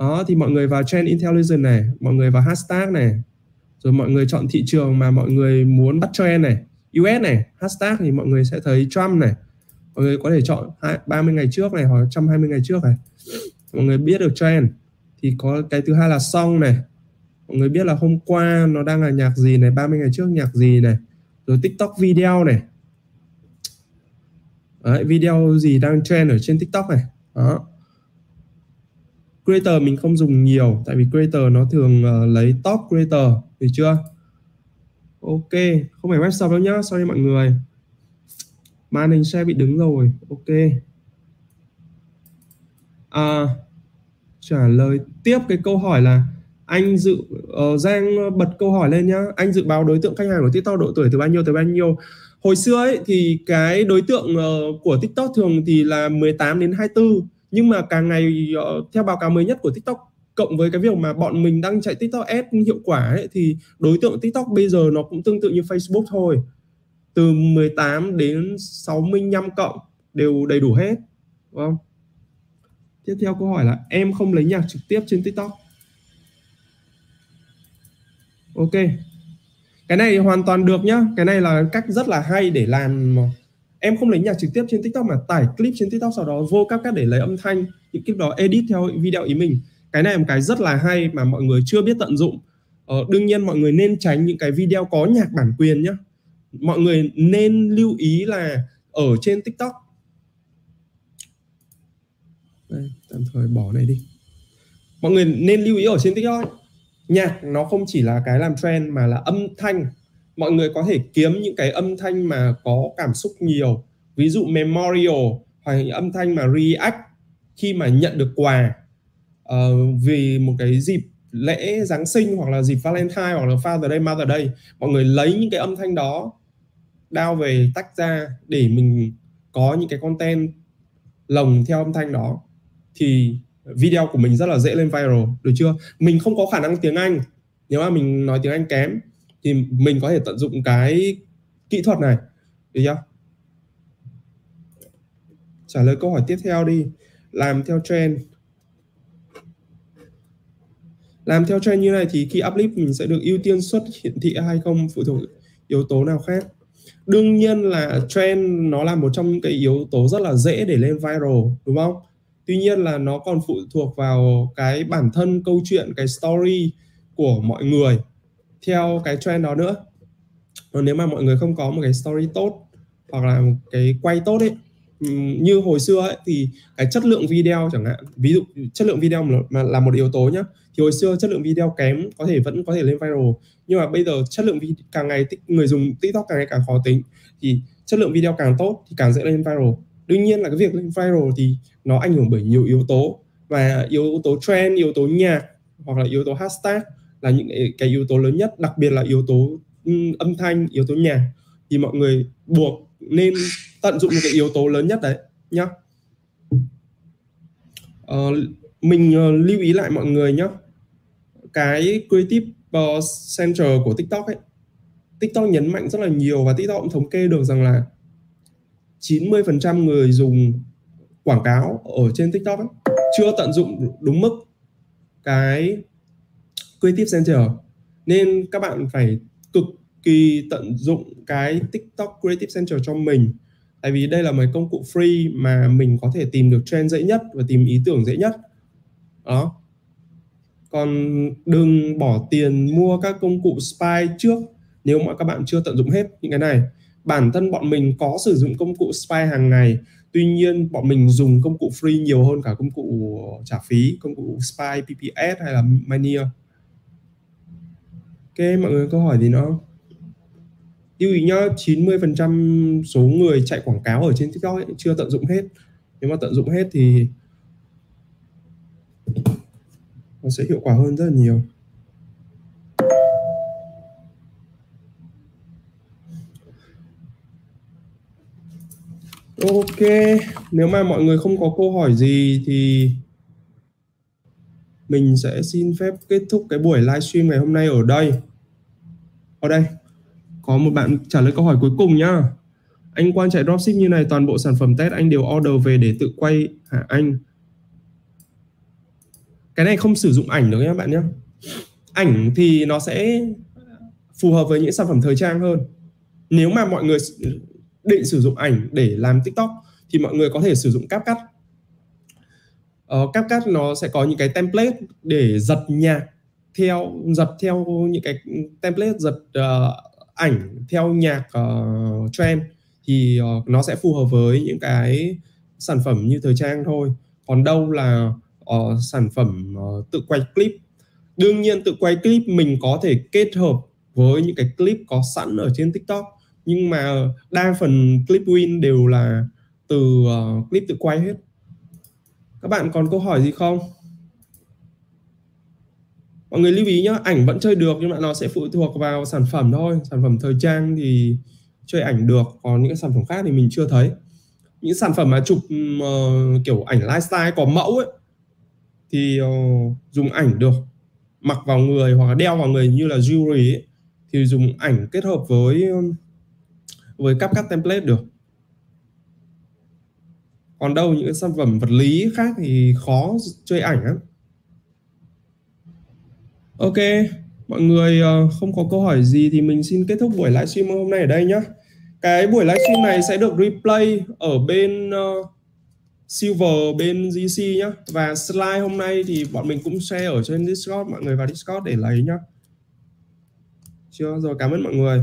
Đó thì mọi người vào trend intelligence này mọi người vào hashtag này. Rồi mọi người chọn thị trường mà mọi người muốn bắt trend này US này hashtag thì mọi người sẽ thấy Trump này. Mọi người có thể chọn 30 ngày trước này hoặc 120 ngày trước này. Mọi người biết được trend. Thì có cái thứ hai là song này. Mọi người biết là hôm qua nó đang là nhạc gì này 30 ngày trước nhạc gì này. Rồi TikTok video này. Đấy, video gì đang trend ở trên TikTok này. Đó creator mình không dùng nhiều tại vì creator nó thường uh, lấy top creator được chưa? Ok không phải website đâu nhá sorry mọi người. Màn hình xe bị đứng rồi ok. À, trả lời tiếp cái câu hỏi là anh dự uh, Giang ờ, bật câu hỏi lên nhá. Anh dự báo đối tượng khách hàng của TikTok độ tuổi từ bao nhiêu tới bao nhiêu? Hồi xưa ấy thì cái đối tượng uh, của TikTok thường thì là 18 đến 24 nhưng mà càng ngày ờ, theo báo cáo mới nhất của TikTok cộng với cái việc mà bọn mình đang chạy TikTok ad hiệu quả ấy, thì đối tượng TikTok bây giờ nó cũng tương tự như Facebook thôi. Từ 18 đến 65 cộng đều đầy đủ hết đúng không? Tiếp theo câu hỏi là em không lấy nhạc trực tiếp trên TikTok. Ok. Cái này hoàn toàn được nhá. Cái này là cách rất là hay để làm em không lấy nhạc trực tiếp trên tiktok mà tải clip trên tiktok sau đó vô các cách để lấy âm thanh những clip đó edit theo video ý mình. Cái này là một cái rất là hay mà mọi người chưa biết tận dụng. Ờ, đương nhiên mọi người nên tránh những cái video có nhạc bản quyền nhá. Mọi người nên lưu ý là ở trên tiktok. Đây tạm thời bỏ này đi. Mọi người nên lưu ý ở trên tiktok nhạc nó không chỉ là cái làm trend mà là âm thanh mọi người có thể kiếm những cái âm thanh mà có cảm xúc nhiều. Ví dụ memorial hoặc những âm thanh mà react khi mà nhận được quà. Uh, vì một cái dịp lễ Giáng sinh hoặc là dịp Valentine hoặc là Father Day, Mother Day mọi người lấy những cái âm thanh đó đao về tách ra để mình có những cái content lồng theo âm thanh đó. Thì video của mình rất là dễ lên viral được chưa? Mình không có khả năng tiếng Anh. Nếu mà mình nói tiếng Anh kém thì mình có thể tận dụng cái kỹ thuật này. Được chưa? Trả lời câu hỏi tiếp theo đi. Làm theo trend. Làm theo trend như này thì khi uplift mình sẽ được ưu tiên xuất hiện thị hay không? Phụ thuộc yếu tố nào khác? Đương nhiên là trend nó là một trong những cái yếu tố rất là dễ để lên viral, đúng không? Tuy nhiên là nó còn phụ thuộc vào cái bản thân, câu chuyện, cái story của mọi người theo cái trend đó nữa. Còn nếu mà mọi người không có một cái story tốt hoặc là một cái quay tốt ấy như hồi xưa ấy, thì cái chất lượng video chẳng hạn, ví dụ chất lượng video mà là một yếu tố nhá, thì hồi xưa chất lượng video kém có thể vẫn có thể lên viral. Nhưng mà bây giờ chất lượng video càng ngày người dùng tiktok càng ngày càng khó tính, thì chất lượng video càng tốt thì càng dễ lên viral. Đương nhiên là cái việc lên viral thì nó ảnh hưởng bởi nhiều yếu tố và yếu tố trend, yếu tố nhạc hoặc là yếu tố hashtag là những cái, yếu tố lớn nhất đặc biệt là yếu tố ừ, âm thanh yếu tố nhạc. Thì mọi người buộc nên tận dụng những cái yếu tố lớn nhất đấy nhá. À, mình ờ, lưu ý lại mọi người nhé cái creative uh, center của TikTok ấy. TikTok nhấn mạnh rất là nhiều và TikTok cũng thống kê được rằng là 90% người dùng quảng cáo ở trên TikTok ấy, chưa tận dụng đúng mức cái creative center nên các bạn phải cực kỳ tận dụng cái TikTok creative center cho mình. Tại vì đây là một công cụ free mà mình có thể tìm được trend dễ nhất và tìm ý tưởng dễ nhất. Đó. Còn đừng bỏ tiền mua các công cụ spy trước nếu mà các bạn chưa tận dụng hết những cái này. Bản thân bọn mình có sử dụng công cụ spy hàng ngày, tuy nhiên bọn mình dùng công cụ free nhiều hơn cả công cụ trả phí, công cụ spy pps hay là mania ok mọi người có câu hỏi gì nữa không? Lưu ý nhá 90% số người chạy quảng cáo ở trên TikTok ấy, chưa tận dụng hết. Nếu mà tận dụng hết thì nó sẽ hiệu quả hơn rất là nhiều. Ok, nếu mà mọi người không có câu hỏi gì thì mình sẽ xin phép kết thúc cái buổi livestream ngày hôm nay ở đây. Ở đây, có một bạn trả lời câu hỏi cuối cùng nhá. Anh quan chạy dropship như này toàn bộ sản phẩm test anh đều order về để tự quay hả anh? Cái này không sử dụng ảnh được nhé bạn nhé. Ảnh thì nó sẽ phù hợp với những sản phẩm thời trang hơn. Nếu mà mọi người định sử dụng ảnh để làm TikTok thì mọi người có thể sử dụng CapCut. ờ, CapCut nó sẽ có những cái template để giật nhạc theo giật theo những cái template giật uh, ảnh theo nhạc uh, trend thì uh, nó sẽ phù hợp với những cái sản phẩm như thời trang thôi. Còn đâu là uh, sản phẩm uh, tự quay clip. Đương nhiên tự quay clip mình có thể kết hợp với những cái clip có sẵn ở trên TikTok nhưng mà đa phần clip win đều là từ uh, clip tự quay hết các bạn còn câu hỏi gì không mọi người lưu ý nhá ảnh vẫn chơi được nhưng mà nó sẽ phụ thuộc vào sản phẩm thôi. Sản phẩm thời trang thì chơi ảnh được còn những cái sản phẩm khác thì mình chưa thấy. Những sản phẩm mà chụp uh, kiểu ảnh lifestyle có mẫu ấy thì uh, dùng ảnh được. Mặc vào người hoặc là đeo vào người như là jewelry ấy, thì dùng ảnh kết hợp với ờ, với cắp các template được. Còn đâu những cái sản phẩm vật lý khác thì khó chơi ảnh lắm ok mọi người ờ, không có câu hỏi gì thì mình xin kết thúc buổi livestream hôm nay ở đây nhé cái buổi livestream này sẽ được replay ở bên uh, Silver bên GC nhé và slide hôm nay thì bọn mình cũng share ở trên Discord mọi người vào Discord để lấy nhé chưa? Rồi cảm ơn mọi người.